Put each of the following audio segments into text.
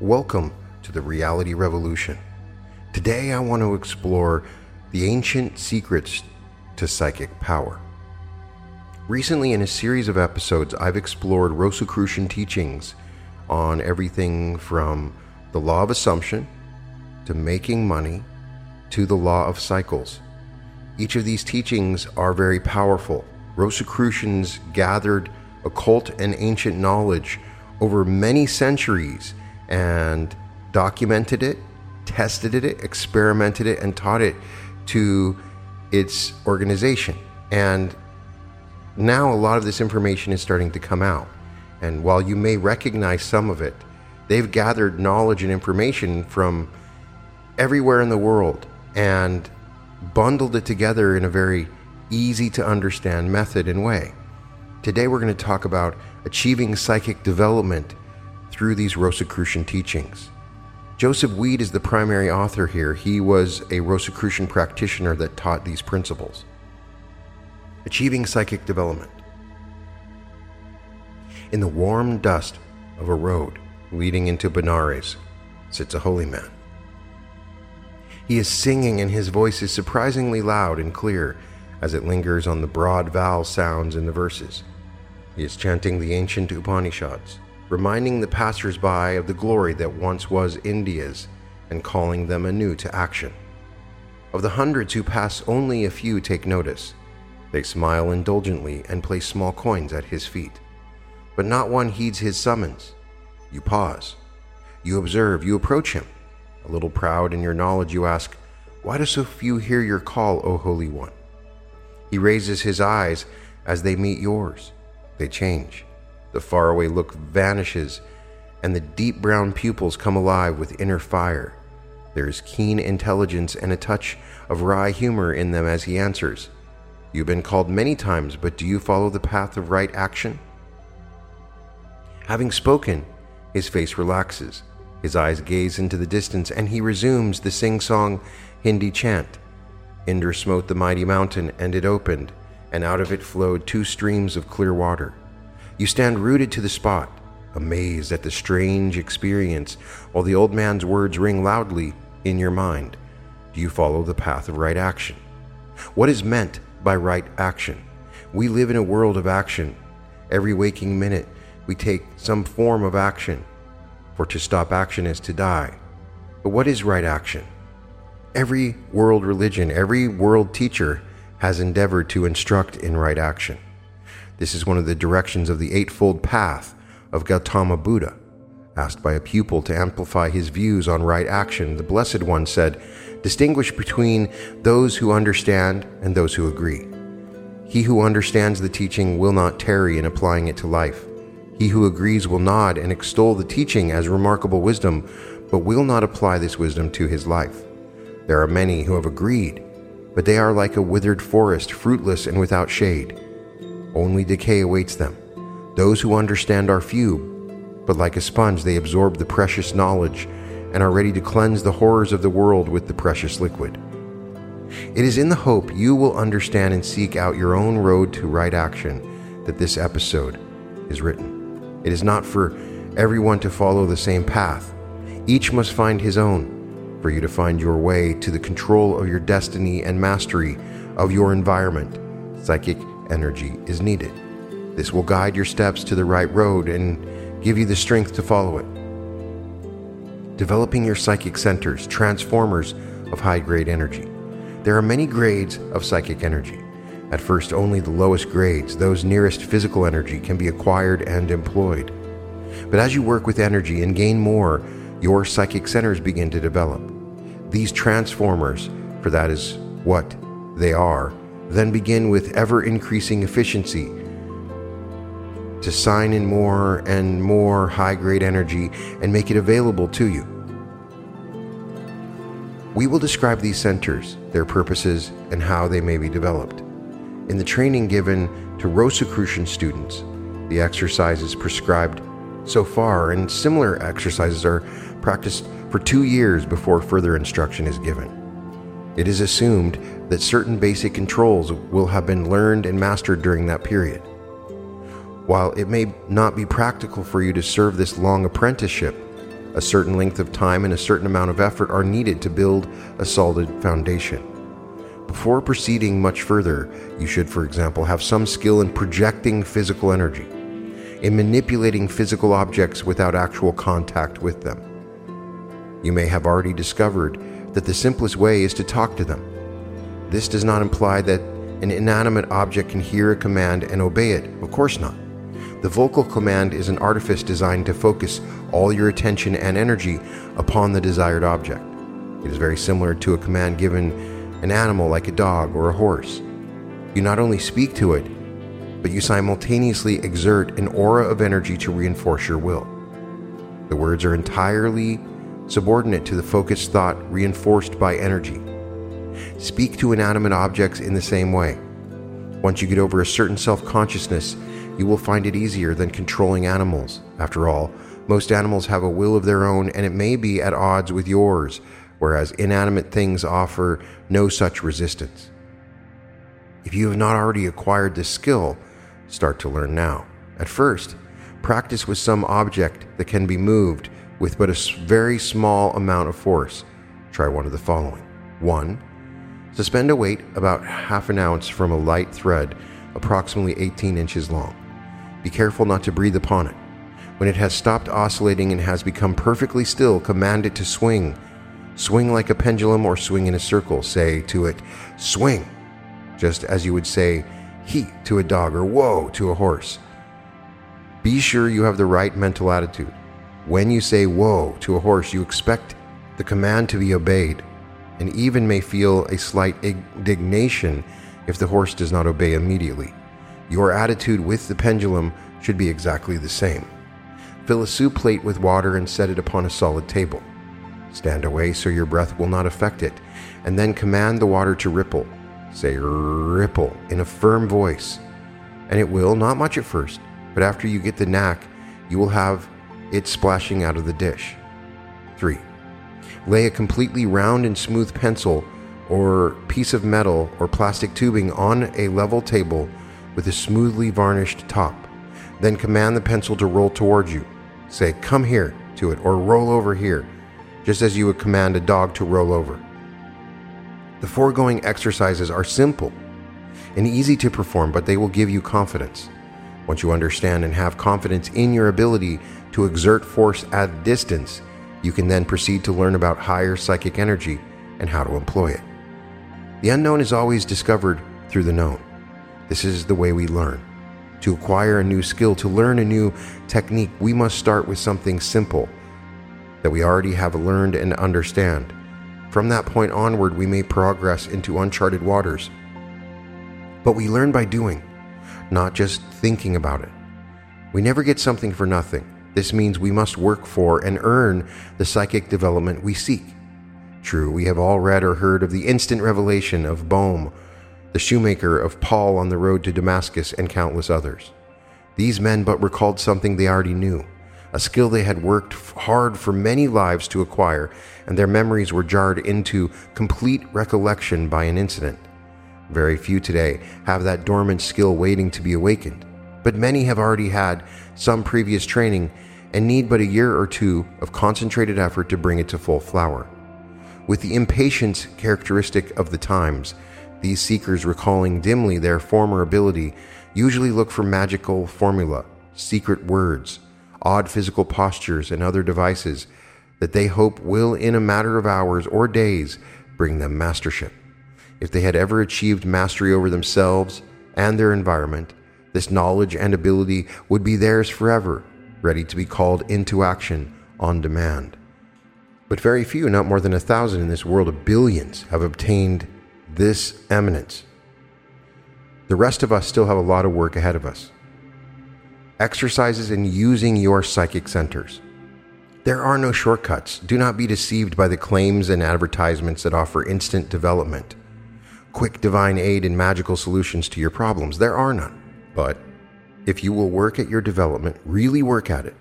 Welcome to the Reality Revolution. Today I want to explore the ancient secrets to psychic power. Recently, in a series of episodes, I've explored Rosicrucian teachings on everything from the law of assumption to making money to the law of cycles. Each of these teachings are very powerful. Rosicrucians gathered occult and ancient knowledge over many centuries and documented it, tested it, experimented it, and taught it to its organization. And now a lot of this information is starting to come out. And while you may recognize some of it, they've gathered knowledge and information from everywhere in the world and bundled it together in a very easy to understand method and way. Today we're going to talk about achieving psychic development through these Rosicrucian teachings. Joseph Weed is the primary author here. He was a Rosicrucian practitioner that taught these principles. Achieving psychic development. In the warm dust of a road leading into Benares sits a holy man. He is singing, and his voice is surprisingly loud and clear as it lingers on the broad vowel sounds in the verses. He is chanting the ancient Upanishads reminding the passers-by of the glory that once was India's and calling them anew to action. Of the hundreds who pass, only a few take notice. They smile indulgently and place small coins at his feet. But not one heeds his summons. You pause. You observe. You approach him. A little proud in your knowledge, you ask, Why do so few hear your call, O Holy One? He raises his eyes as they meet yours. They change. The faraway look vanishes, and the deep brown pupils come alive with inner fire. There is keen intelligence and a touch of wry humor in them as he answers. You've been called many times, but do you follow the path of right action? Having spoken, his face relaxes. His eyes gaze into the distance, and he resumes the sing song Hindi chant. Indra smote the mighty mountain, and it opened, and out of it flowed two streams of clear water. You stand rooted to the spot, amazed at the strange experience, while the old man's words ring loudly in your mind. Do you follow the path of right action? What is meant by right action? We live in a world of action. Every waking minute, we take some form of action, for to stop action is to die. But what is right action? Every world religion, every world teacher has endeavored to instruct in right action. This is one of the directions of the Eightfold Path of Gautama Buddha. Asked by a pupil to amplify his views on right action, the Blessed One said, Distinguish between those who understand and those who agree. He who understands the teaching will not tarry in applying it to life. He who agrees will nod and extol the teaching as remarkable wisdom, but will not apply this wisdom to his life. There are many who have agreed, but they are like a withered forest, fruitless and without shade. Only decay awaits them. Those who understand are few, but like a sponge, they absorb the precious knowledge and are ready to cleanse the horrors of the world with the precious liquid. It is in the hope you will understand and seek out your own road to right action that this episode is written. It is not for everyone to follow the same path. Each must find his own for you to find your way to the control of your destiny and mastery of your environment. Psychic energy is needed. This will guide your steps to the right road and give you the strength to follow it. Developing your psychic centers, transformers of high grade energy. There are many grades of psychic energy. At first, only the lowest grades, those nearest physical energy, can be acquired and employed. But as you work with energy and gain more, your psychic centers begin to develop. These transformers, for that is what they are, then begin with ever increasing efficiency to sign in more and more high grade energy and make it available to you. We will describe these centers, their purposes, and how they may be developed. In the training given to Rosicrucian students, the exercises prescribed so far and similar exercises are practiced for two years before further instruction is given. It is assumed that certain basic controls will have been learned and mastered during that period. While it may not be practical for you to serve this long apprenticeship, A certain length of time and a certain amount of effort are needed to build a solid foundation. Before proceeding much further, you should, for example, have some skill in projecting physical energy, in manipulating physical objects without actual contact with them. You may have already discovered that the simplest way is to talk to them. This does not imply that an inanimate object can hear a command and obey it. Of course not. The vocal command is an artifice designed to focus all your attention and energy upon the desired object. It is very similar to a command given an animal like a dog or a horse. You not only speak to it, but you simultaneously exert an aura of energy to reinforce your will. The words are entirely subordinate to the focused thought reinforced by energy. Speak to inanimate objects in the same way. Once you get over a certain self consciousness, you will find it easier than controlling animals. After all, most animals have a will of their own and it may be at odds with yours, whereas inanimate things offer no such resistance. If you have not already acquired this skill, start to learn now. At first, practice with some object that can be moved with but a very small amount of force. Try one of the following 1. Suspend a weight about half an ounce from a light thread approximately 18 inches long. Be careful not to breathe upon it. When it has stopped oscillating and has become perfectly still, command it to swing. Swing like a pendulum or swing in a circle. Say to it, swing, just as you would say heat to a dog or whoa to a horse. Be sure you have the right mental attitude. When you say whoa to a horse, you expect the command to be obeyed and even may feel a slight indignation if the horse does not obey immediately. Your attitude with the pendulum should be exactly the same. Fill a soup plate with water and set it upon a solid table. Stand away so your breath will not affect it, and then command the water to ripple. Say ripple in a firm voice. And it will, not much at first, but after you get the knack, you will have it splashing out of the dish. 3. Lay a completely round and smooth pencil or piece of metal or plastic tubing on a level table with a smoothly varnished top. Then command the pencil to roll towards you. Say, come here to it, or roll over here, just as you would command a dog to roll over. The foregoing exercises are simple and easy to perform, but they will give you confidence. Once you understand and have confidence in your ability to exert force at distance, you can then proceed to learn about higher psychic energy and how to employ it. The unknown is always discovered through the known. This is the way we learn. To acquire a new skill, to learn a new technique, we must start with something simple that we already have learned and understand. From that point onward, we may progress into uncharted waters. But we learn by doing, not just thinking about it. We never get something for nothing. This means we must work for and earn the psychic development we seek. True, we have all read or heard of the instant revelation of Boehme, the shoemaker of Paul on the road to Damascus, and countless others. These men but recalled something they already knew, a skill they had worked hard for many lives to acquire, and their memories were jarred into complete recollection by an incident. Very few today have that dormant skill waiting to be awakened, but many have already had some previous training and need but a year or two of concentrated effort to bring it to full flower. With the impatience characteristic of the times, these seekers recalling dimly their former ability usually look for magical formula, secret words, odd physical postures, and other devices that they hope will, in a matter of hours or days, bring them mastership. If they had ever achieved mastery over themselves and their environment, this knowledge and ability would be theirs forever ready to be called into action on demand. But very few, not more than a thousand in this world of billions, have obtained this eminence. The rest of us still have a lot of work ahead of us. Exercises in using your psychic centers. There are no shortcuts. Do not be deceived by the claims and advertisements that offer instant development, quick divine aid, and magical solutions to your problems. There are none. But if you will work at your development, really work at it,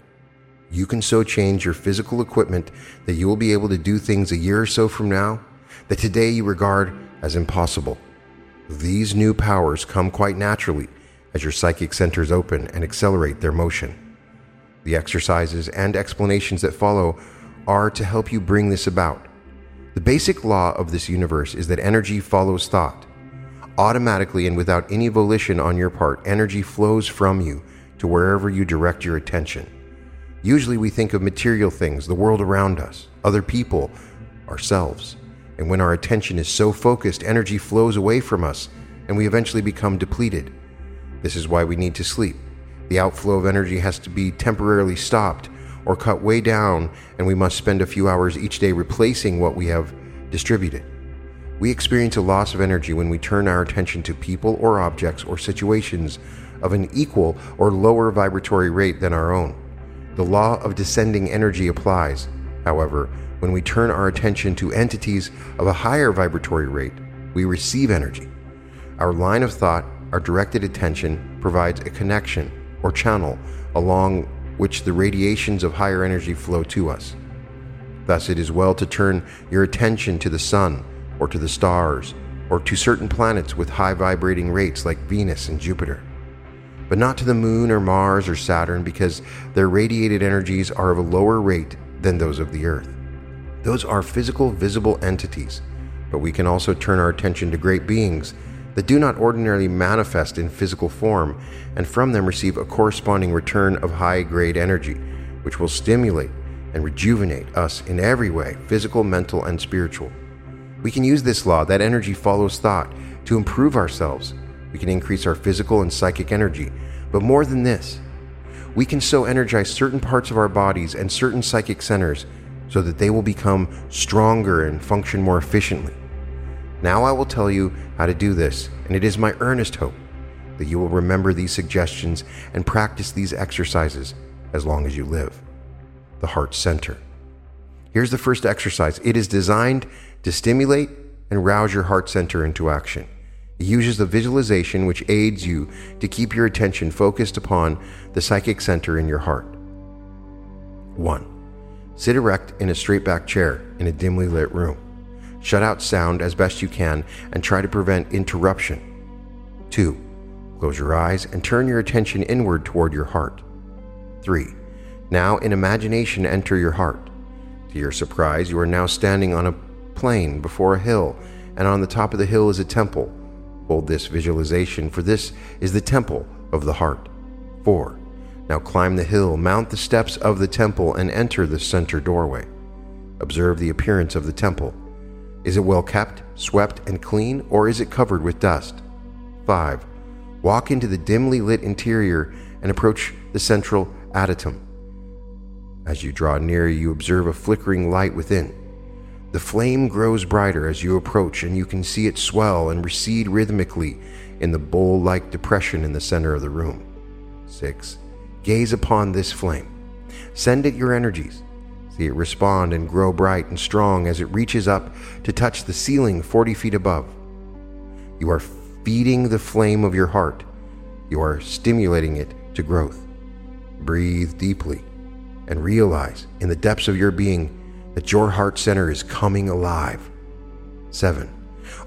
you can so change your physical equipment that you will be able to do things a year or so from now that today you regard as impossible. These new powers come quite naturally as your psychic centers open and accelerate their motion. The exercises and explanations that follow are to help you bring this about. The basic law of this universe is that energy follows thought. Automatically and without any volition on your part, energy flows from you to wherever you direct your attention. Usually we think of material things, the world around us, other people, ourselves. And when our attention is so focused, energy flows away from us and we eventually become depleted. This is why we need to sleep. The outflow of energy has to be temporarily stopped or cut way down, and we must spend a few hours each day replacing what we have distributed. We experience a loss of energy when we turn our attention to people or objects or situations of an equal or lower vibratory rate than our own. The law of descending energy applies, however, when we turn our attention to entities of a higher vibratory rate, we receive energy. Our line of thought, our directed attention, provides a connection or channel along which the radiations of higher energy flow to us. Thus, it is well to turn your attention to the sun or to the stars or to certain planets with high vibrating rates like Venus and Jupiter but not to the moon or Mars or Saturn because their radiated energies are of a lower rate than those of the Earth. Those are physical, visible entities, but we can also turn our attention to great beings that do not ordinarily manifest in physical form and from them receive a corresponding return of high grade energy, which will stimulate and rejuvenate us in every way physical, mental, and spiritual. We can use this law that energy follows thought to improve ourselves we can increase our physical and psychic energy. But more than this, we can so energize certain parts of our bodies and certain psychic centers so that they will become stronger and function more efficiently. Now I will tell you how to do this, and it is my earnest hope that you will remember these suggestions and practice these exercises as long as you live. The Heart Center. Here's the first exercise it is designed to stimulate and rouse your heart center into action. It uses the visualization which aids you to keep your attention focused upon the psychic center in your heart. 1. Sit erect in a straight back chair in a dimly lit room. Shut out sound as best you can and try to prevent interruption. 2. Close your eyes and turn your attention inward toward your heart. 3. Now, in imagination, enter your heart. To your surprise, you are now standing on a plain before a hill, and on the top of the hill is a temple Hold this visualization, for this is the temple of the heart. 4. Now climb the hill, mount the steps of the temple, and enter the center doorway. Observe the appearance of the temple. Is it well kept, swept, and clean, or is it covered with dust? 5. Walk into the dimly lit interior and approach the central adytum. As you draw near, you observe a flickering light within. The flame grows brighter as you approach, and you can see it swell and recede rhythmically in the bowl like depression in the center of the room. 6. Gaze upon this flame. Send it your energies. See it respond and grow bright and strong as it reaches up to touch the ceiling 40 feet above. You are feeding the flame of your heart. You are stimulating it to growth. Breathe deeply and realize in the depths of your being that your heart center is coming alive. 7.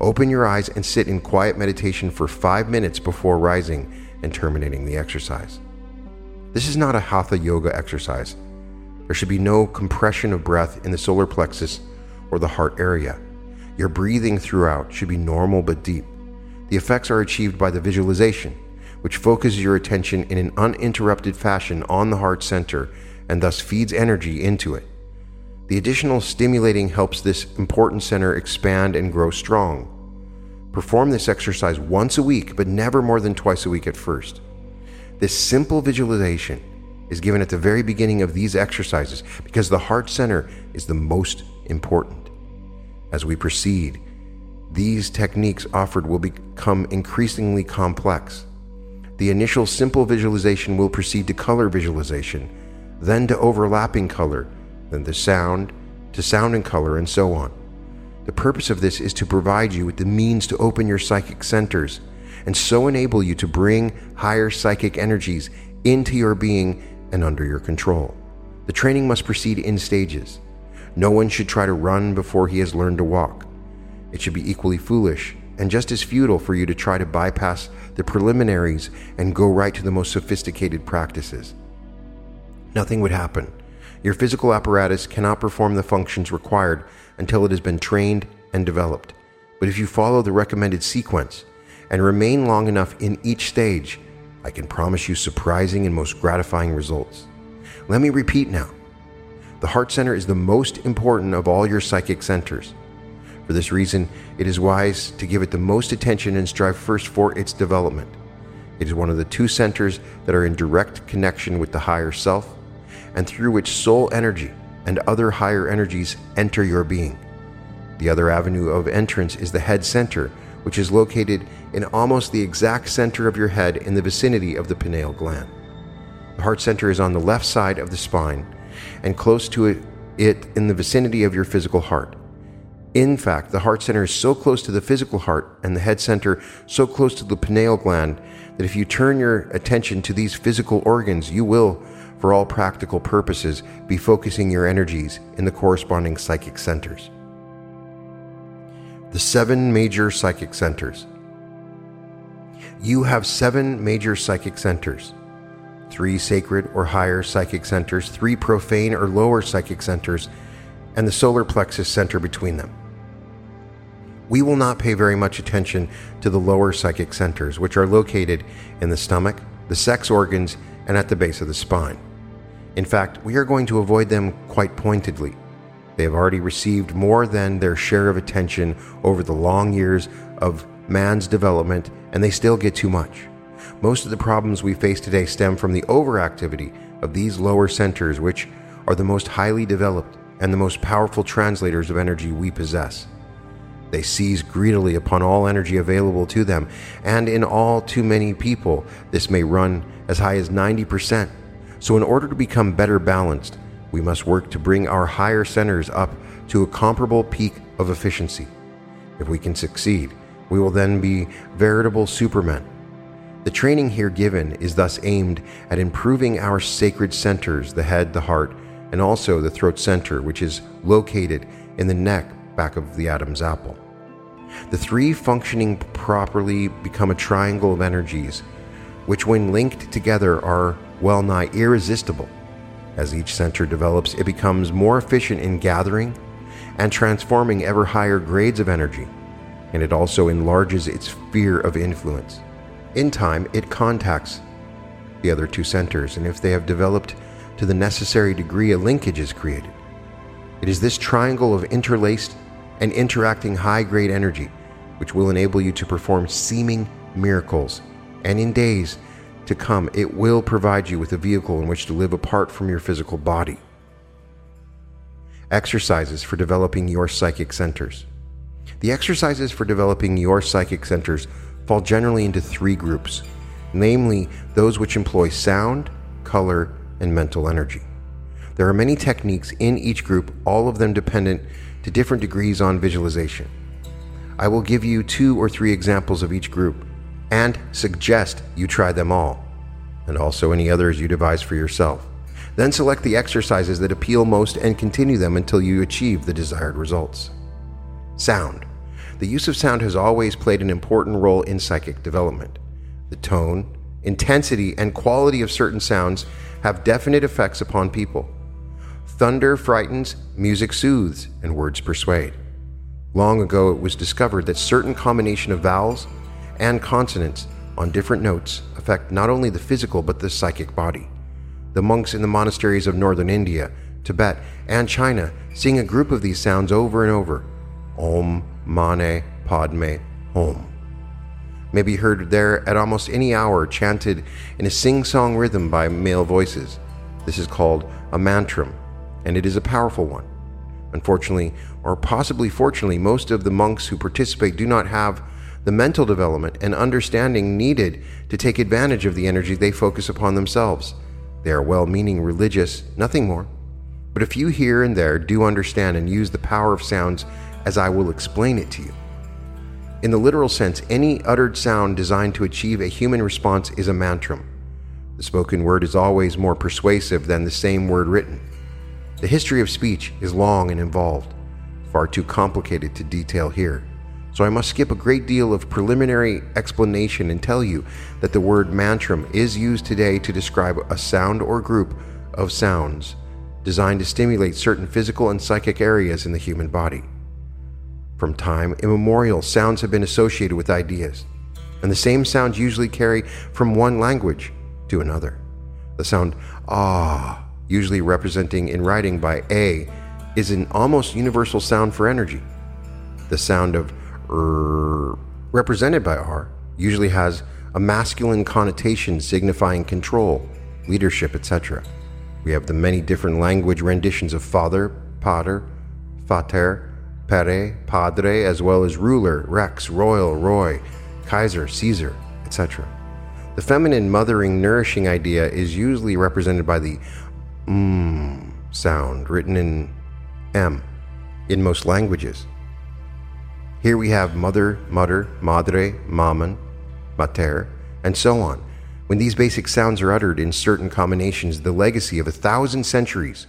Open your eyes and sit in quiet meditation for five minutes before rising and terminating the exercise. This is not a hatha yoga exercise. There should be no compression of breath in the solar plexus or the heart area. Your breathing throughout should be normal but deep. The effects are achieved by the visualization, which focuses your attention in an uninterrupted fashion on the heart center and thus feeds energy into it. The additional stimulating helps this important center expand and grow strong. Perform this exercise once a week, but never more than twice a week at first. This simple visualization is given at the very beginning of these exercises because the heart center is the most important. As we proceed, these techniques offered will become increasingly complex. The initial simple visualization will proceed to color visualization, then to overlapping color, then the sound, to sound and color, and so on. The purpose of this is to provide you with the means to open your psychic centers and so enable you to bring higher psychic energies into your being and under your control. The training must proceed in stages. No one should try to run before he has learned to walk. It should be equally foolish and just as futile for you to try to bypass the preliminaries and go right to the most sophisticated practices. Nothing would happen Your physical apparatus cannot perform the functions required until it has been trained and developed. But if you follow the recommended sequence and remain long enough in each stage, I can promise you surprising and most gratifying results. Let me repeat now. The heart center is the most important of all your psychic centers. For this reason, it is wise to give it the most attention and strive first for its development. It is one of the two centers that are in direct connection with the higher self and through which soul energy and other higher energies enter your being. The other avenue of entrance is the head center, which is located in almost the exact center of your head in the vicinity of the pineal gland. The heart center is on the left side of the spine and close to it, it in the vicinity of your physical heart. In fact, the heart center is so close to the physical heart and the head center so close to the pineal gland that if you turn your attention to these physical organs, you will, for all practical purposes, be focusing your energies in the corresponding psychic centers. The seven major psychic centers. You have seven major psychic centers three sacred or higher psychic centers, three profane or lower psychic centers, and the solar plexus center between them. We will not pay very much attention to the lower psychic centers, which are located in the stomach, the sex organs, and at the base of the spine. In fact, we are going to avoid them quite pointedly. They have already received more than their share of attention over the long years of man's development, and they still get too much. Most of the problems we face today stem from the overactivity of these lower centers, which are the most highly developed and the most powerful translators of energy we possess. They seize greedily upon all energy available to them, and in all too many people, this may run as high as 90%. So, in order to become better balanced, we must work to bring our higher centers up to a comparable peak of efficiency. If we can succeed, we will then be veritable supermen. The training here given is thus aimed at improving our sacred centers the head, the heart, and also the throat center, which is located in the neck back of the Adam's apple. The three functioning properly become a triangle of energies, which, when linked together, are well nigh irresistible. As each center develops, it becomes more efficient in gathering and transforming ever higher grades of energy, and it also enlarges its sphere of influence. In time, it contacts the other two centers, and if they have developed to the necessary degree, a linkage is created. It is this triangle of interlaced and interacting high grade energy which will enable you to perform seeming miracles, and in days to come, it will provide you with a vehicle in which to live apart from your physical body. Exercises for developing your psychic centers. The exercises for developing your psychic centers fall generally into three groups, namely those which employ sound, color, and mental energy. There are many techniques in each group, all of them dependent to different degrees on visualization. I will give you two or three examples of each group and suggest you try them all, and also any others you devise for yourself. Then select the exercises that appeal most and continue them until you achieve the desired results. Sound. The use of sound has always played an important role in psychic development. The tone, intensity, and quality of certain sounds have definite effects upon people. Thunder frightens, music soothes, and words persuade. Long ago, it was discovered that certain combination of vowels and consonants on different notes affect not only the physical but the psychic body. The monks in the monasteries of northern India, Tibet, and China sing a group of these sounds over and over Om, Mani, Padme, Om. May be heard there at almost any hour, chanted in a sing song rhythm by male voices. This is called a mantram, and it is a powerful one. Unfortunately, or possibly fortunately, most of the monks who participate do not have the mental development and understanding needed to take advantage of the energy they focus upon themselves. They are well meaning religious, nothing more. But a few here and there do understand and use the power of sounds as I will explain it to you. In the literal sense, any uttered sound designed to achieve a human response is a mantram. The spoken word is always more persuasive than the same word written. The history of speech is long and involved, far too complicated to detail here so I must skip a great deal of preliminary explanation and tell you that the word mantram is used today to describe a sound or group of sounds designed to stimulate certain physical and psychic areas in the human body. From time immemorial, sounds have been associated with ideas, and the same sounds usually carry from one language to another. The sound ah, usually representing in writing by a, is an almost universal sound for energy. The sound of represented by r, usually has a masculine connotation signifying control, leadership, etc. We have the many different language renditions of father, pater, fater, pere, padre, as well as ruler, rex, royal, roy, kaiser, caesar, etc. The feminine, mothering, nourishing idea is usually represented by the mm sound written in M in most languages. Here we have mother, mutter, madre, maman, mater, and so on. When these basic sounds are uttered in certain combinations, the legacy of a thousand centuries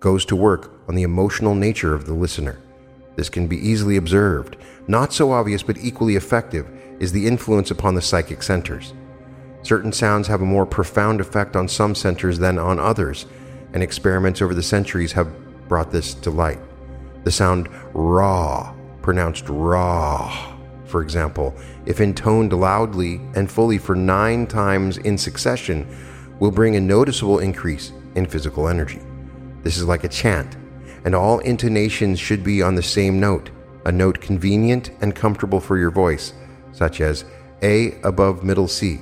goes to work on the emotional nature of the listener. This can be easily observed. Not so obvious but equally effective is the influence upon the psychic centers. Certain sounds have a more profound effect on some centers than on others, and experiments over the centuries have brought this to light. The sound raw, pronounced raw, for example, if intoned loudly and fully for nine times in succession, will bring a noticeable increase in physical energy. This is like a chant, and all intonations should be on the same note, a note convenient and comfortable for your voice, such as A above middle C.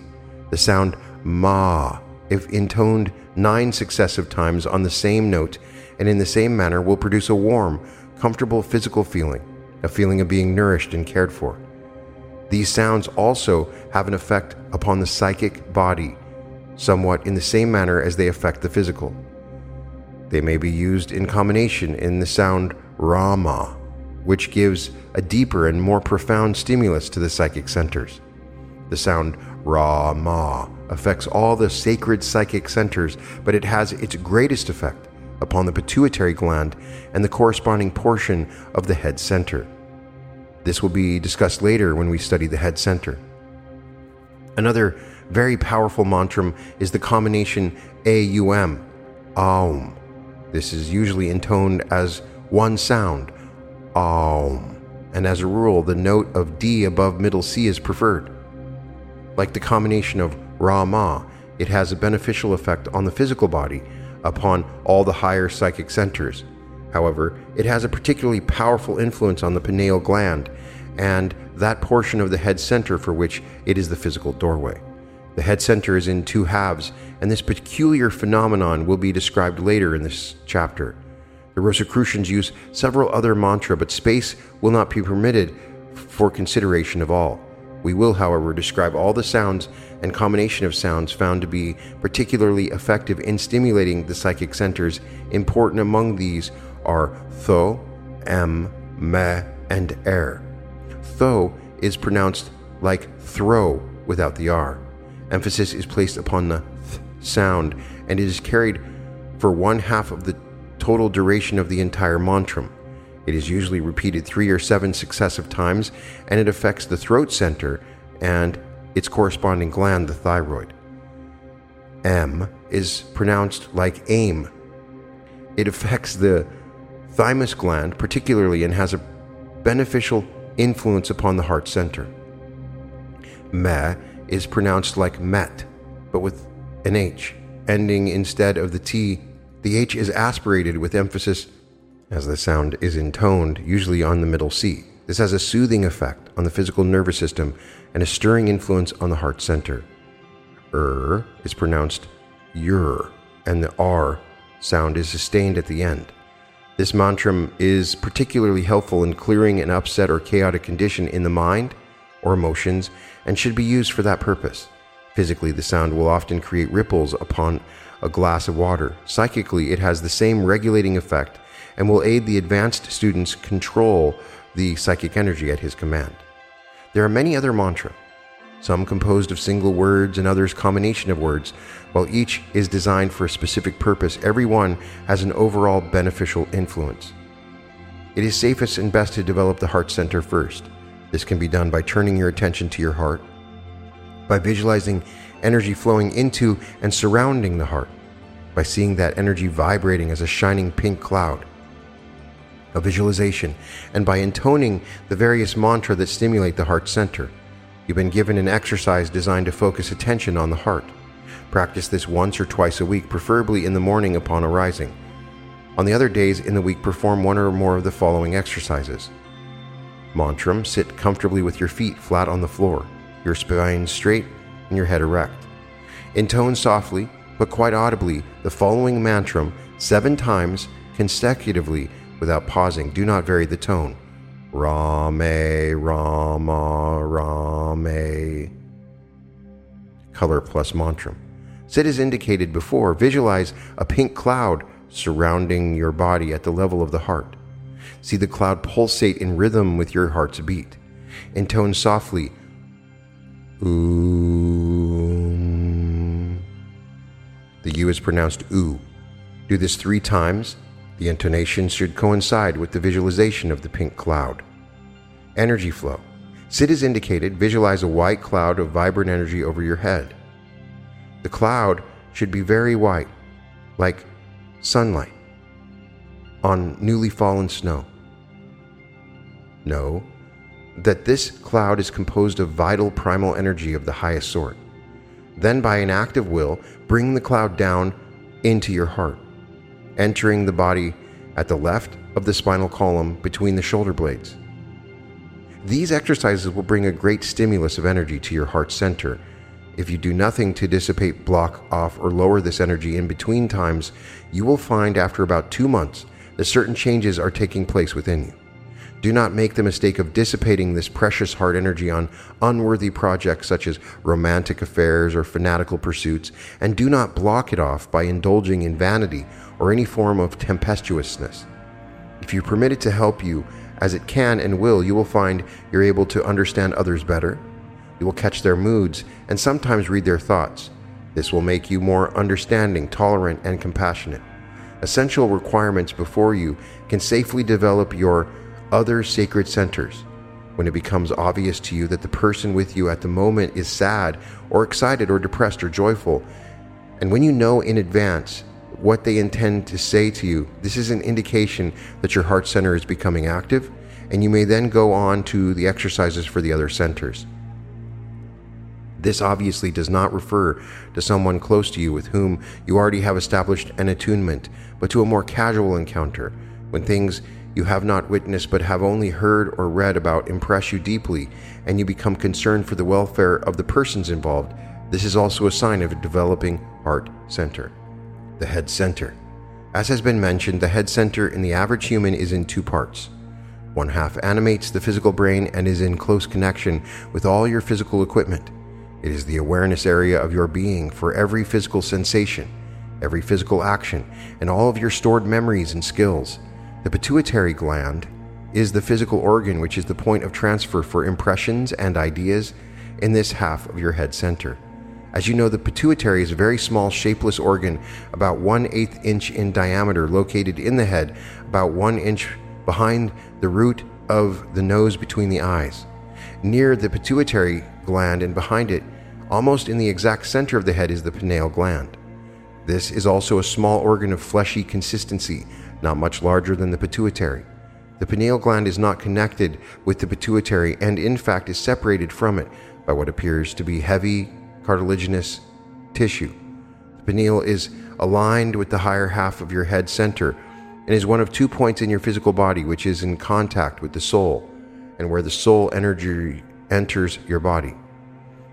The sound ma, if intoned nine successive times on the same note and in the same manner, will produce a warm, comfortable physical feeling, a feeling of being nourished and cared for. These sounds also have an effect upon the psychic body, somewhat in the same manner as they affect the physical. They may be used in combination in the sound Rama, which gives a deeper and more profound stimulus to the psychic centers. The sound Rama affects all the sacred psychic centers, but it has its greatest effect upon the pituitary gland and the corresponding portion of the head center. This will be discussed later when we study the head center. Another very powerful mantram is the combination AUM, Aum. This is usually intoned as one sound, Aum, and as a rule, the note of D above middle C is preferred. Like the combination of Rama, it has a beneficial effect on the physical body upon all the higher psychic centers, However, it has a particularly powerful influence on the pineal gland and that portion of the head center for which it is the physical doorway. The head center is in two halves, and this peculiar phenomenon will be described later in this chapter. The Rosicrucians use several other mantra, but space will not be permitted for consideration of all. We will, however, describe all the sounds and combination of sounds found to be particularly effective in stimulating the psychic centers. Important among these are tho, m, me, and er. Tho is pronounced like throw without the r. Emphasis is placed upon the th sound and it is carried for one half of the total duration of the entire mantram. It is usually repeated three or seven successive times and it affects the throat center and its corresponding gland, the thyroid. M is pronounced like aim. It affects the thymus gland particularly and has a beneficial influence upon the heart center. Me is pronounced like met, but with an H, ending instead of the T. The H is aspirated with emphasis as the sound is intoned, usually on the middle C. This has a soothing effect on the physical nervous system and a stirring influence on the heart center. Er is pronounced ur, and the R sound is sustained at the end. This mantra is particularly helpful in clearing an upset or chaotic condition in the mind or emotions and should be used for that purpose. Physically, the sound will often create ripples upon a glass of water. Psychically, it has the same regulating effect and will aid the advanced students control the psychic energy at his command. There are many other mantras, some composed of single words and others combination of words. While each is designed for a specific purpose, every one has an overall beneficial influence. It is safest and best to develop the heart center first. This can be done by turning your attention to your heart, by visualizing energy flowing into and surrounding the heart. by seeing that energy vibrating as a shining pink cloud. A visualization, and by intoning the various mantra that stimulate the heart center. You've been given an exercise designed to focus attention on the heart. Practice this once or twice a week, preferably in the morning upon arising. On the other days in the week, perform one or more of the following exercises. Mantram, sit comfortably with your feet flat on the floor, your spine straight, and your head erect. Intone softly, but quite audibly, the following mantram seven times consecutively without pausing. Do not vary the tone. Rame, Rama, Rame. Color plus mantram. Sit as indicated before. Visualize a pink cloud surrounding your body at the level of the heart. See the cloud pulsate in rhythm with your heart's beat. Intone softly. Oom. The U is pronounced oo. Do this three times. The intonation should coincide with the visualization of the pink cloud. Energy flow. Sit as indicated. Visualize a white cloud of vibrant energy over your head. The cloud should be very white, like sunlight on newly fallen snow. Know that this cloud is composed of vital primal energy of the highest sort. Then, by an act of will, bring the cloud down into your heart, entering the body at the left of the spinal column between the shoulder blades. These exercises will bring a great stimulus of energy to your heart center. If you do nothing to dissipate, block off, or lower this energy in between times, you will find after about two months that certain changes are taking place within you. Do not make the mistake of dissipating this precious heart energy on unworthy projects such as romantic affairs or fanatical pursuits, and do not block it off by indulging in vanity or any form of tempestuousness. If you permit it to help you, as it can and will, you will find you're able to understand others better. You will catch their moods and sometimes read their thoughts. This will make you more understanding, tolerant, and compassionate. Essential requirements before you can safely develop your other sacred centers. When it becomes obvious to you that the person with you at the moment is sad or excited or depressed or joyful, and when you know in advance what they intend to say to you, this is an indication that your heart center is becoming active, and you may then go on to the exercises for the other centers. This obviously does not refer to someone close to you with whom you already have established an attunement, but to a more casual encounter, when things you have not witnessed but have only heard or read about impress you deeply, and you become concerned for the welfare of the persons involved, this is also a sign of a developing heart center. The head center. As has been mentioned, the head center in the average human is in two parts. One half animates the physical brain and is in close connection with all your physical equipment. It is the awareness area of your being for every physical sensation, every physical action, and all of your stored memories and skills. The pituitary gland is the physical organ which is the point of transfer for impressions and ideas in this half of your head center. As you know, the pituitary is a very small, shapeless organ, about one eighth inch in diameter, located in the head, about one inch behind the root of the nose between the eyes. Near the pituitary gland and behind it, almost in the exact center of the head, is the pineal gland. This is also a small organ of fleshy consistency, not much larger than the pituitary. The pineal gland is not connected with the pituitary and, in fact, is separated from it by what appears to be heavy cartilaginous tissue. The pineal is aligned with the higher half of your head center and is one of two points in your physical body which is in contact with the soul and where the soul energy enters your body.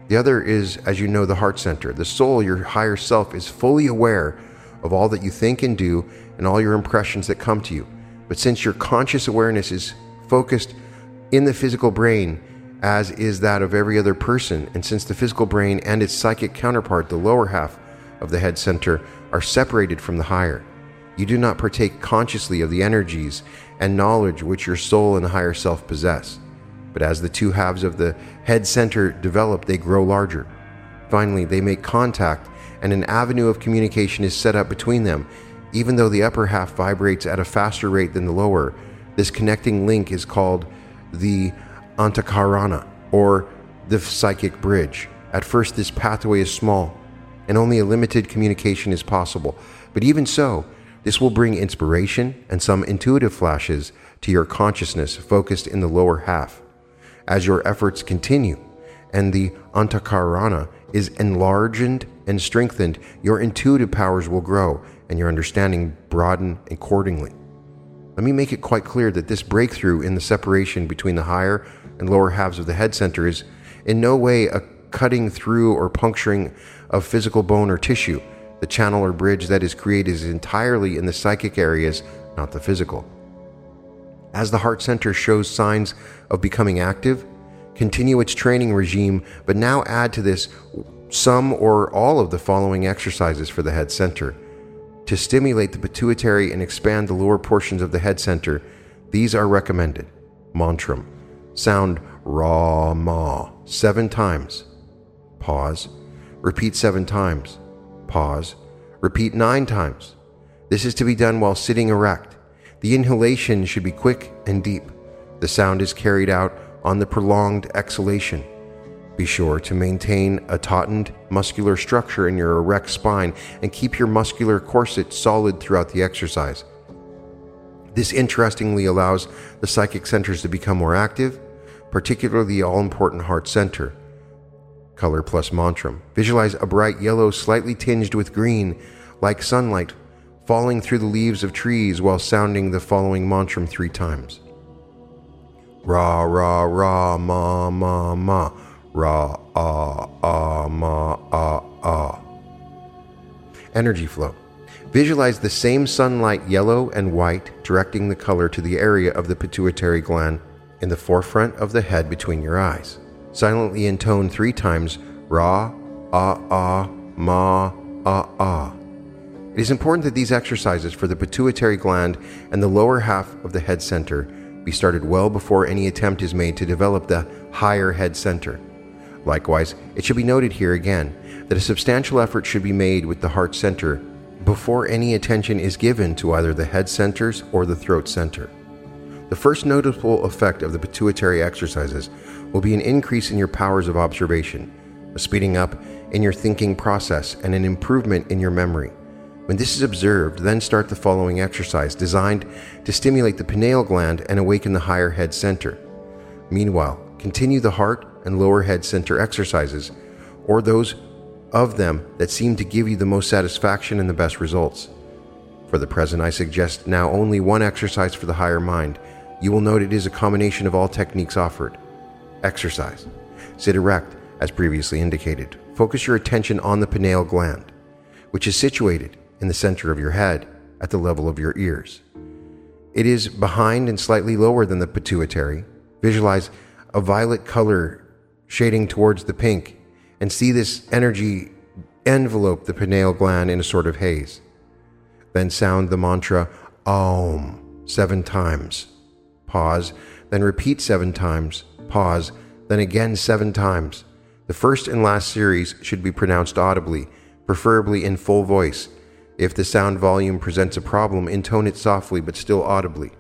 The other is, as you know, the heart center. The soul, your higher self, is fully aware of all that you think and do and all your impressions that come to you. But since your conscious awareness is focused in the physical brain, as is that of every other person, and since the physical brain and its psychic counterpart, the lower half of the head center, are separated from the higher, you do not partake consciously of the energies and knowledge which your soul and higher self possess. But as the two halves of the head center develop, they grow larger. Finally, they make contact, and an avenue of communication is set up between them, even though the upper half vibrates at a faster rate than the lower, this connecting link is called the Antakarana, or the psychic bridge. At first, this pathway is small, and only a limited communication is possible. But even so, this will bring inspiration and some intuitive flashes to your consciousness focused in the lower half. As your efforts continue and the antakarana is enlarged and strengthened, your intuitive powers will grow and your understanding broaden accordingly. Let me make it quite clear that this breakthrough in the separation between the higher and lower halves of the head center is in no way a cutting through or puncturing of physical bone or tissue. The channel or bridge that is created is entirely in the psychic areas, not the physical. As the heart center shows signs of becoming active, continue its training regime, but now add to this some or all of the following exercises for the head center. To stimulate the pituitary and expand the lower portions of the head center, these are recommended. Mantram. Sound Ra Ma seven times. Pause. Repeat seven times. Pause. Repeat nine times. This is to be done while sitting erect. The inhalation should be quick and deep. The sound is carried out on the prolonged exhalation. Be sure to maintain a tautened muscular structure in your erect spine and keep your muscular corset solid throughout the exercise. This interestingly allows the psychic centers to become more active, particularly the all important heart center. Color plus mantram. Visualize a bright yellow, slightly tinged with green, like sunlight, falling through the leaves of trees while sounding the following mantram three times. Ra, ra, ra, ma, ma, ma. Ra, ah, ah, ma, ah, ah. Energy flow. Visualize the same sunlight, yellow and white, directing the color to the area of the pituitary gland in the forefront of the head between your eyes. Silently intone three times Ra, Ah, Ah, Ma, Ah, Ah. It is important that these exercises for the pituitary gland and the lower half of the head center be started well before any attempt is made to develop the higher head center. Likewise, it should be noted here again that a substantial effort should be made with the heart center before any attention is given to either the head centers or the throat center. The first noticeable effect of the pituitary exercises will be an increase in your powers of observation, a speeding up in your thinking process, and an improvement in your memory. When this is observed, then start the following exercise designed to stimulate the pineal gland and awaken the higher head center. Meanwhile, continue the heart and lower head center exercises, or those of them that seem to give you the most satisfaction and the best results. For the present, I suggest now only one exercise for the higher mind. You will note it is a combination of all techniques offered. Exercise. Sit erect, as previously indicated. Focus your attention on the pineal gland, which is situated in the center of your head at the level of your ears. It is behind and slightly lower than the pituitary. Visualize a violet color shading towards the pink and see this energy envelope the pineal gland in a sort of haze. Then sound the mantra Om seven times. Pause, then repeat seven times. Pause, then again seven times. The first and last series should be pronounced audibly, preferably in full voice. If the sound volume presents a problem, intone it softly but still audibly.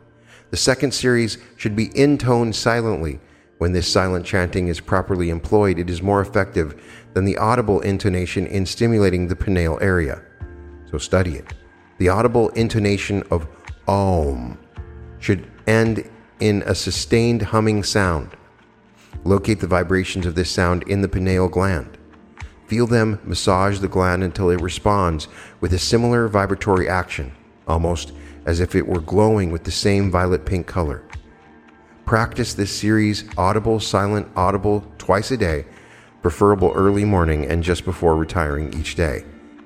The second series should be intoned silently, when this silent chanting is properly employed, it is more effective than the audible intonation in stimulating the pineal area. So study it. The audible intonation of Om should end in a sustained humming sound. Locate the vibrations of this sound in the pineal gland. Feel them massage the gland until it responds with a similar vibratory action, almost as if it were glowing with the same violet pink color. Practice this series audible, silent, audible twice a day, preferable early morning and just before retiring each day.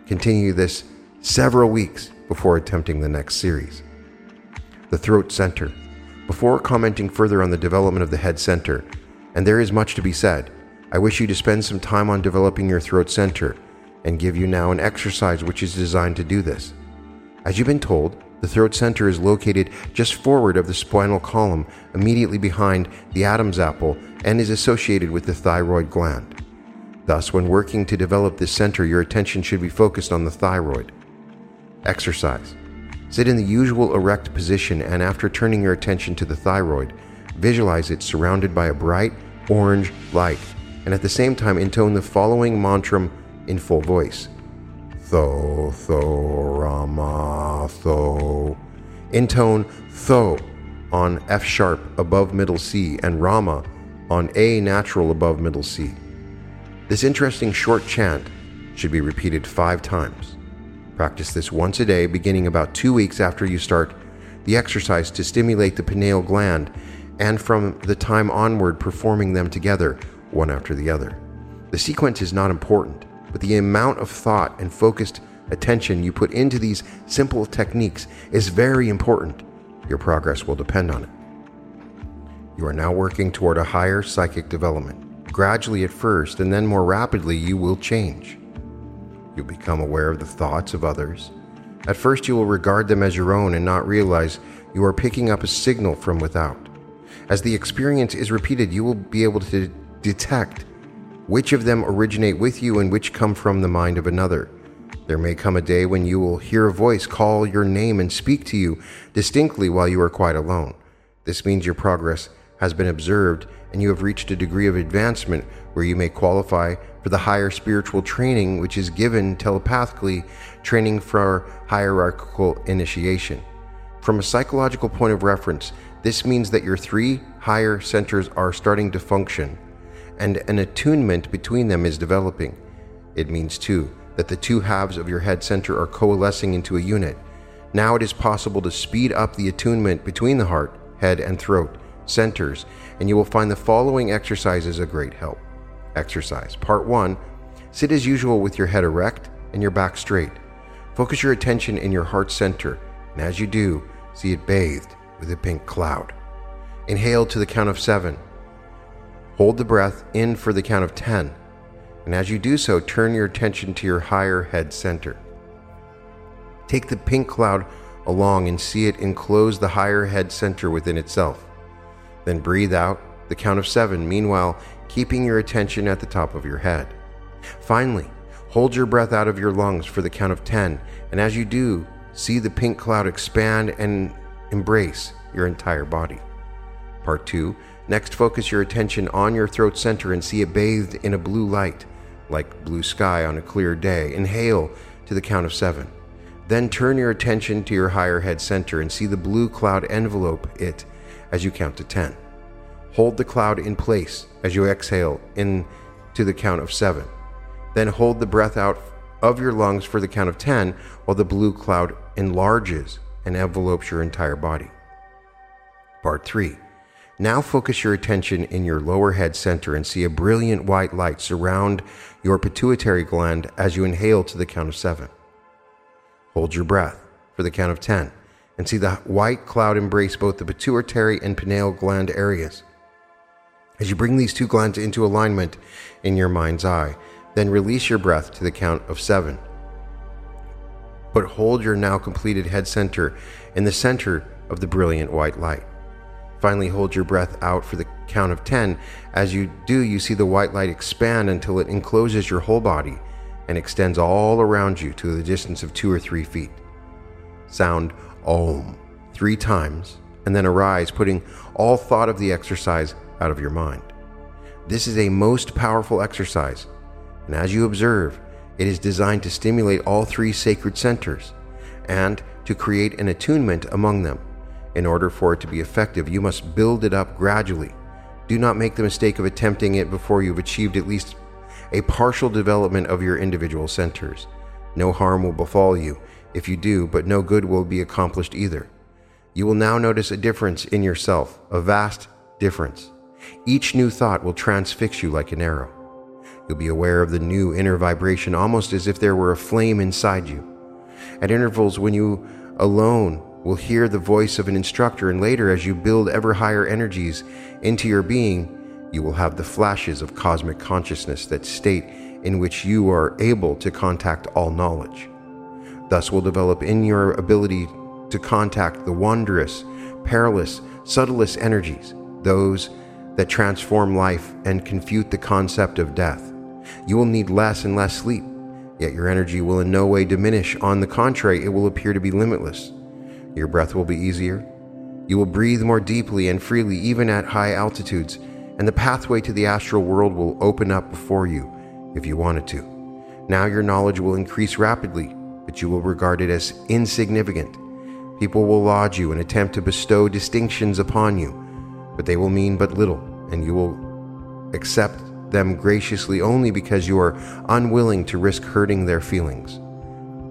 Continue this several weeks before attempting the next series. The throat center. Before commenting further on the development of the head center, and there is much to be said, I wish you to spend some time on developing your throat center and give you now an exercise which is designed to do this. As you've been told, the throat center is located just forward of the spinal column, immediately behind the Adam's apple, and is associated with the thyroid gland. Thus, when working to develop this center, your attention should be focused on the thyroid. Exercise. Sit in the usual erect position, and after turning your attention to the thyroid, visualize it surrounded by a bright orange light, and at the same time intone the following mantra in full voice tho, tho, rama, tho. Intone tho on F sharp above middle C and rama on A natural above middle C. This interesting short chant should be repeated five times. Practice this once a day, beginning about two weeks after you start the exercise to stimulate the pineal gland, and from the time onward, performing them together, one after the other. The sequence is not important, but the amount of thought and focused attention you put into these simple techniques is very important. Your progress will depend on it. You are now working toward a higher psychic development. Gradually at first, and then more rapidly, you will change. You'll become aware of the thoughts of others. At first, you will regard them as your own and not realize you are picking up a signal from without. As the experience is repeated, you will be able to detect which of them originate with you and which come from the mind of another. There may come a day when you will hear a voice call your name and speak to you distinctly while you are quite alone. This means your progress has been observed and you have reached a degree of advancement where you may qualify for the higher spiritual training which is given telepathically, training for hierarchical initiation. From a psychological point of reference, this means that your three higher centers are starting to function and an attunement between them is developing. It means, too, that the two halves of your head center are coalescing into a unit. Now it is possible to speed up the attunement between the heart, head, and throat centers, and you will find the following exercises a great help. Exercise Part 1 Sit as usual with your head erect and your back straight. Focus your attention in your heart center, and as you do, see it bathed with a pink cloud. Inhale to the count of seven. Hold the breath in for the count of 10. And as you do so, turn your attention to your higher head center. Take the pink cloud along and see it enclose the higher head center within itself. Then breathe out the count of seven, meanwhile, keeping your attention at the top of your head. Finally, hold your breath out of your lungs for the count of 10, and as you do, see the pink cloud expand and embrace your entire body. Part 2 Next, focus your attention on your throat center and see it bathed in a blue light, like blue sky on a clear day. Inhale to the count of seven. Then turn your attention to your higher head center and see the blue cloud envelope it as you count to 10. Hold the cloud in place as you exhale in to the count of 7. Then hold the breath out of your lungs for the count of 10 while the blue cloud enlarges and envelopes your entire body. Part 3 now focus your attention in your lower head center and see a brilliant white light surround your pituitary gland as you inhale to the count of seven. Hold your breath for the count of 10 and see the white cloud embrace both the pituitary and pineal gland areas. As you bring these two glands into alignment in your mind's eye, then release your breath to the count of seven. But hold your now completed head center in the center of the brilliant white light. Finally, hold your breath out for the count of 10. As you do, you see the white light expand until it encloses your whole body and extends all around you to the distance of two or three feet. Sound Om three times and then arise, putting all thought of the exercise out of your mind. This is a most powerful exercise, and as you observe, it is designed to stimulate all three sacred centers and to create an attunement among them. In order for it to be effective, you must build it up gradually. Do not make the mistake of attempting it before you've achieved at least a partial development of your individual centers. No harm will befall you if you do, but no good will be accomplished either. You will now notice a difference in yourself, a vast difference. Each new thought will transfix you like an arrow. You'll be aware of the new inner vibration almost as if there were a flame inside you. At intervals, when you alone will hear the voice of an instructor, and later, as you build ever higher energies into your being, you will have the flashes of cosmic consciousness, that state in which you are able to contact all knowledge. Thus, will develop in your ability to contact the wondrous, perilous, subtlest energies, those that transform life and confute the concept of death. You will need less and less sleep, yet your energy will in no way diminish. On the contrary, it will appear to be limitless. Your breath will be easier. You will breathe more deeply and freely, even at high altitudes, and the pathway to the astral world will open up before you if you wanted to. Now your knowledge will increase rapidly, but you will regard it as insignificant. People will laud you and attempt to bestow distinctions upon you, but they will mean but little, and you will accept them graciously only because you are unwilling to risk hurting their feelings.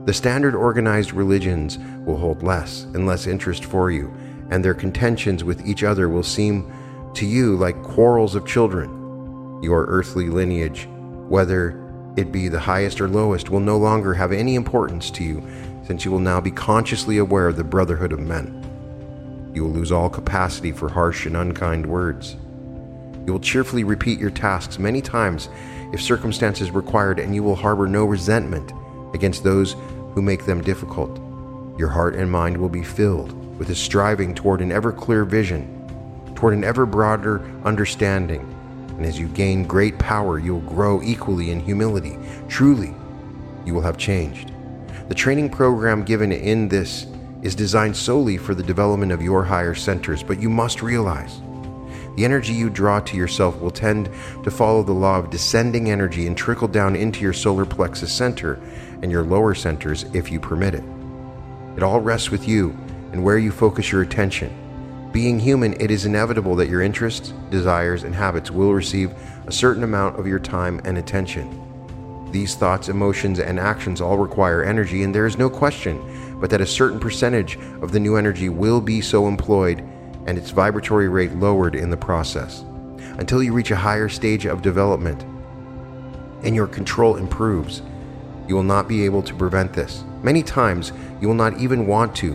The standard organized religions will hold less and less interest for you, and their contentions with each other will seem to you like quarrels of children. Your earthly lineage, whether it be the highest or lowest, will no longer have any importance to you, since you will now be consciously aware of the brotherhood of men. You will lose all capacity for harsh and unkind words. You will cheerfully repeat your tasks many times if circumstances required, and you will harbor no resentment against those who make them difficult. Your heart and mind will be filled with a striving toward an ever clear vision, toward an ever broader understanding. And as you gain great power, you will grow equally in humility. Truly, you will have changed. The training program given in this is designed solely for the development of your higher centers, but you must realize the energy you draw to yourself will tend to follow the law of descending energy and trickle down into your solar plexus center and your lower centers if you permit it. It all rests with you and where you focus your attention. Being human, it is inevitable that your interests, desires, and habits will receive a certain amount of your time and attention. These thoughts, emotions, and actions all require energy, and there is no question but that a certain percentage of the new energy will be so employed and its vibratory rate lowered in the process. Until you reach a higher stage of development and your control improves, you will not be able to prevent this. Many times, you will not even want to,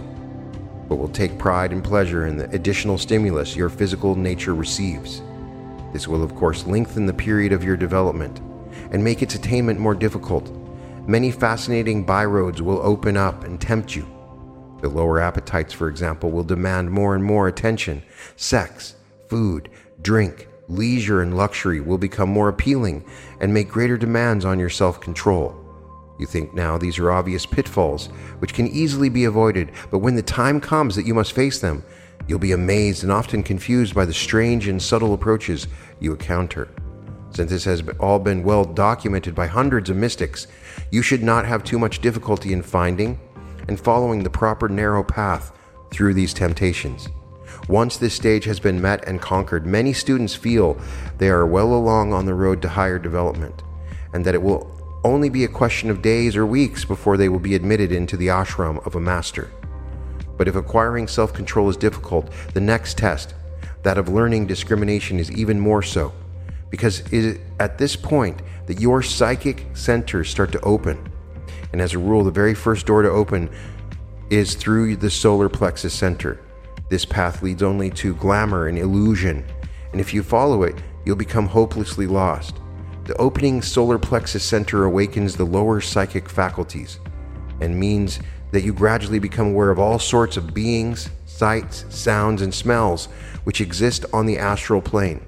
but will take pride and pleasure in the additional stimulus your physical nature receives. This will, of course, lengthen the period of your development and make its attainment more difficult. Many fascinating byroads will open up and tempt you. The lower appetites, for example, will demand more and more attention. Sex, food, drink, leisure, and luxury will become more appealing and make greater demands on your self control. You think now these are obvious pitfalls, which can easily be avoided, but when the time comes that you must face them, you'll be amazed and often confused by the strange and subtle approaches you encounter. Since this has all been well documented by hundreds of mystics, you should not have too much difficulty in finding and following the proper narrow path through these temptations. Once this stage has been met and conquered, many students feel they are well along on the road to higher development, and that it will only be a question of days or weeks before they will be admitted into the ashram of a master. But if acquiring self control is difficult, the next test, that of learning discrimination, is even more so, because it is at this point that your psychic centers start to open and as a rule, the very first door to open is through the solar plexus center. This path leads only to glamour and illusion, and if you follow it, you'll become hopelessly lost. The opening solar plexus center awakens the lower psychic faculties and means that you gradually become aware of all sorts of beings, sights, sounds, and smells which exist on the astral plane.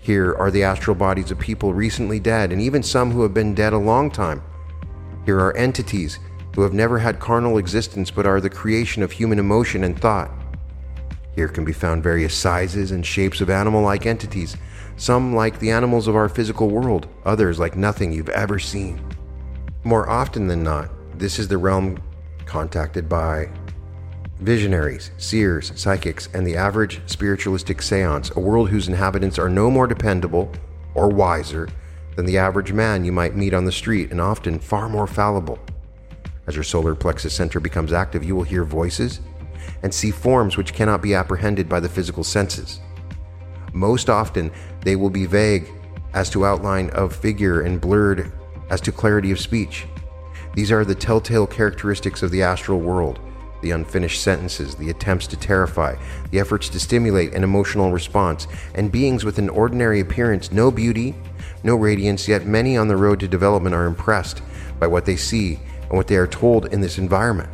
Here are the astral bodies of people recently dead, and even some who have been dead a long time. Here are entities who have never had carnal existence but are the creation of human emotion and thought. Here can be found various sizes and shapes of animal like entities, some like the animals of our physical world, others like nothing you've ever seen. More often than not, this is the realm contacted by visionaries, seers, psychics, and the average spiritualistic seance, a world whose inhabitants are no more dependable or wiser than the average man you might meet on the street and often far more fallible. As your solar plexus center becomes active, you will hear voices and see forms which cannot be apprehended by the physical senses. Most often, they will be vague as to outline of figure and blurred as to clarity of speech. These are the telltale characteristics of the astral world the unfinished sentences, the attempts to terrify, the efforts to stimulate an emotional response, and beings with an ordinary appearance, no beauty, no radiance, yet many on the road to development are impressed by what they see and what they are told in this environment.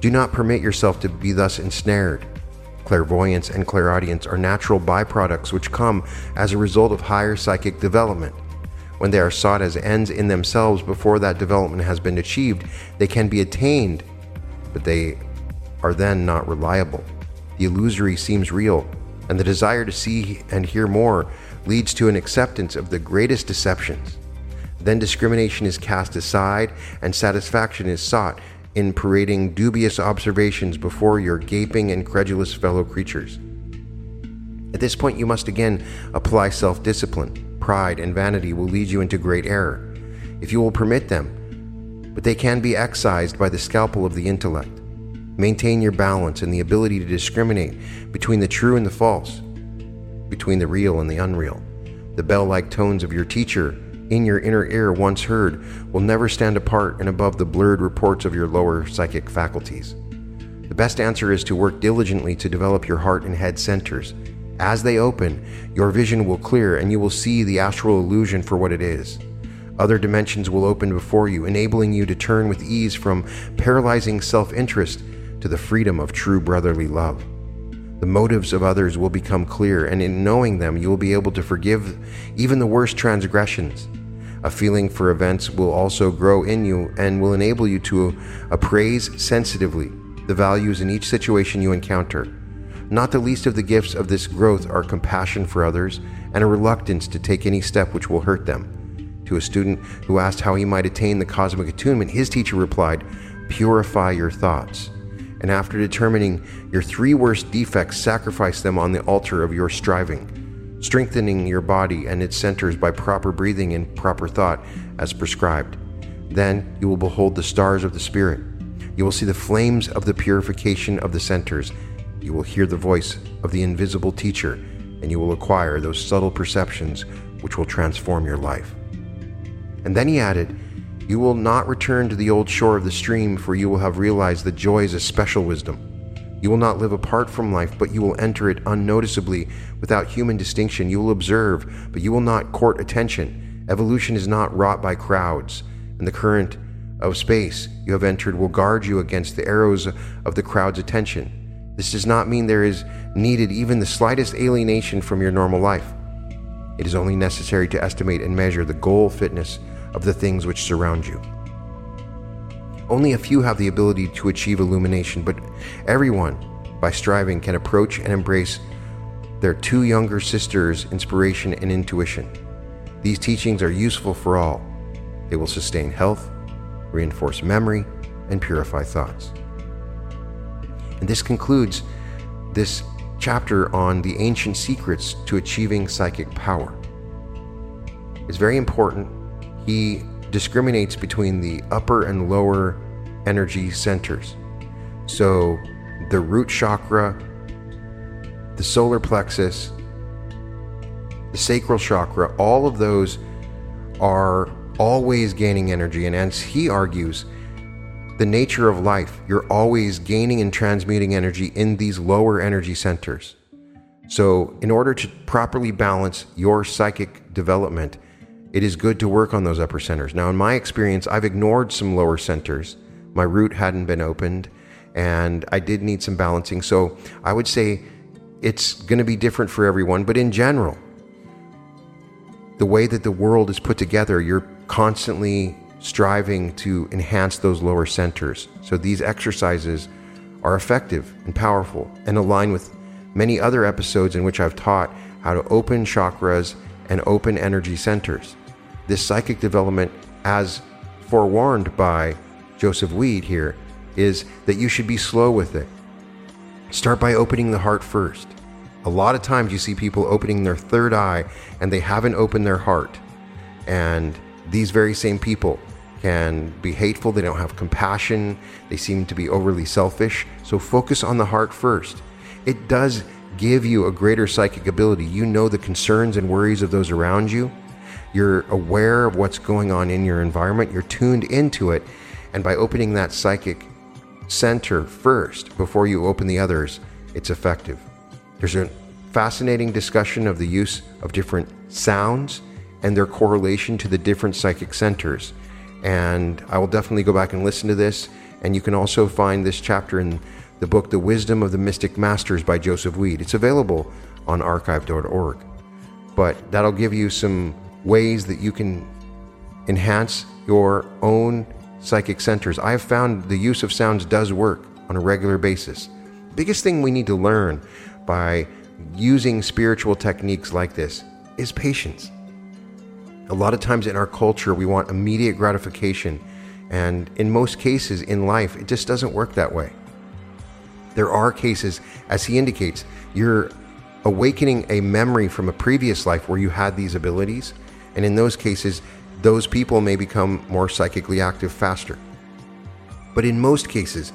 Do not permit yourself to be thus ensnared. Clairvoyance and clairaudience are natural byproducts which come as a result of higher psychic development. When they are sought as ends in themselves before that development has been achieved, they can be attained, but they are then not reliable. The illusory seems real, and the desire to see and hear more leads to an acceptance of the greatest deceptions. Then discrimination is cast aside and satisfaction is sought in parading dubious observations before your gaping and credulous fellow creatures. At this point, you must again apply self discipline. Pride and vanity will lead you into great error, if you will permit them, but they can be excised by the scalpel of the intellect. Maintain your balance and the ability to discriminate between the true and the false, between the real and the unreal. The bell like tones of your teacher in your inner ear once heard will never stand apart and above the blurred reports of your lower psychic faculties. The best answer is to work diligently to develop your heart and head centers. As they open, your vision will clear and you will see the astral illusion for what it is. Other dimensions will open before you, enabling you to turn with ease from paralyzing self interest to the freedom of true brotherly love. The motives of others will become clear, and in knowing them, you will be able to forgive even the worst transgressions. A feeling for events will also grow in you and will enable you to appraise sensitively the values in each situation you encounter. Not the least of the gifts of this growth are compassion for others and a reluctance to take any step which will hurt them. To a student who asked how he might attain the cosmic attunement, his teacher replied, Purify your thoughts and after determining your three worst defects, sacrifice them on the altar of your striving, strengthening your body and its centers by proper breathing and proper thought as prescribed. Then you will behold the stars of the Spirit. You will see the flames of the purification of the centers. You will hear the voice of the invisible teacher, and you will acquire those subtle perceptions which will transform your life. And then he added, you will not return to the old shore of the stream, for you will have realized the joys of special wisdom. You will not live apart from life, but you will enter it unnoticeably without human distinction. You will observe, but you will not court attention. Evolution is not wrought by crowds, and the current of space you have entered will guard you against the arrows of the crowd's attention. This does not mean there is needed even the slightest alienation from your normal life. It is only necessary to estimate and measure the goal fitness of the things which surround you. Only a few have the ability to achieve illumination, but everyone, by striving, can approach and embrace their two younger sisters' inspiration and intuition. These teachings are useful for all. They will sustain health, reinforce memory, and purify thoughts. And this concludes this chapter on the ancient secrets to achieving psychic power. It's very important he discriminates between the upper and lower energy centers. So the root chakra, the solar plexus, the sacral chakra, all of those are always gaining energy. And as he argues, the nature of life, you're always gaining and transmuting energy in these lower energy centers. So, in order to properly balance your psychic development, it is good to work on those upper centers. Now, in my experience, I've ignored some lower centers. My root hadn't been opened, and I did need some balancing. So I would say it's going to be different for everyone, but in general, the way that the world is put together, you're constantly striving to enhance those lower centers. So these exercises are effective and powerful and align with many other episodes in which I've taught how to open chakras and open energy centers this psychic development, as forewarned by Joseph Weed here, is that you should be slow with it. Start by opening the heart first. A lot of times you see people opening their third eye and they haven't opened their heart. And these very same people can be hateful, they don't have compassion, they seem to be overly selfish. So focus on the heart first. It does give you a greater psychic ability. You know the concerns and worries of those around you you're aware of what's going on in your environment, you're tuned into it, and by opening that psychic center first before you open the others, it's effective. There's a fascinating discussion of the use of different sounds and their correlation to the different psychic centers. And I will definitely go back and listen to this. And you can also find this chapter in the book, The Wisdom of the Mystic Masters by Joseph Weed. It's available on archive.org. But that'll give you some ways that you can enhance your own psychic centers. I have found the use of sounds does work on a regular basis. Biggest thing we need to learn by using spiritual techniques like this is patience. A lot of times in our culture, we want immediate gratification. And in most cases in life, it just doesn't work that way. There are cases, as he indicates, you're awakening a memory from a previous life where you had these abilities. And in those cases, those people may become more psychically active faster. But in most cases,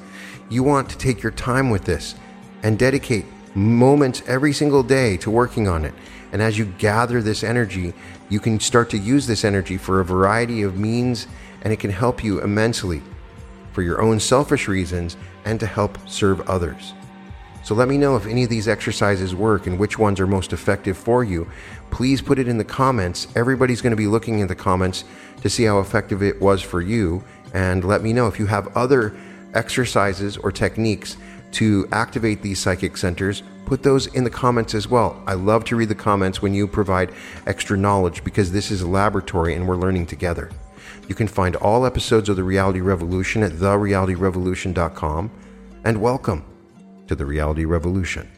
you want to take your time with this and dedicate moments every single day to working on it. And as you gather this energy, you can start to use this energy for a variety of means, and it can help you immensely for your own selfish reasons and to help serve others. So let me know if any of these exercises work and which ones are most effective for you. Please put it in the comments. Everybody's going to be looking in the comments to see how effective it was for you. And let me know if you have other exercises or techniques to activate these psychic centers. Put those in the comments as well. I love to read the comments when you provide extra knowledge because this is a laboratory and we're learning together. You can find all episodes of The Reality Revolution at therealityrevolution.com. And welcome to the Reality Revolution.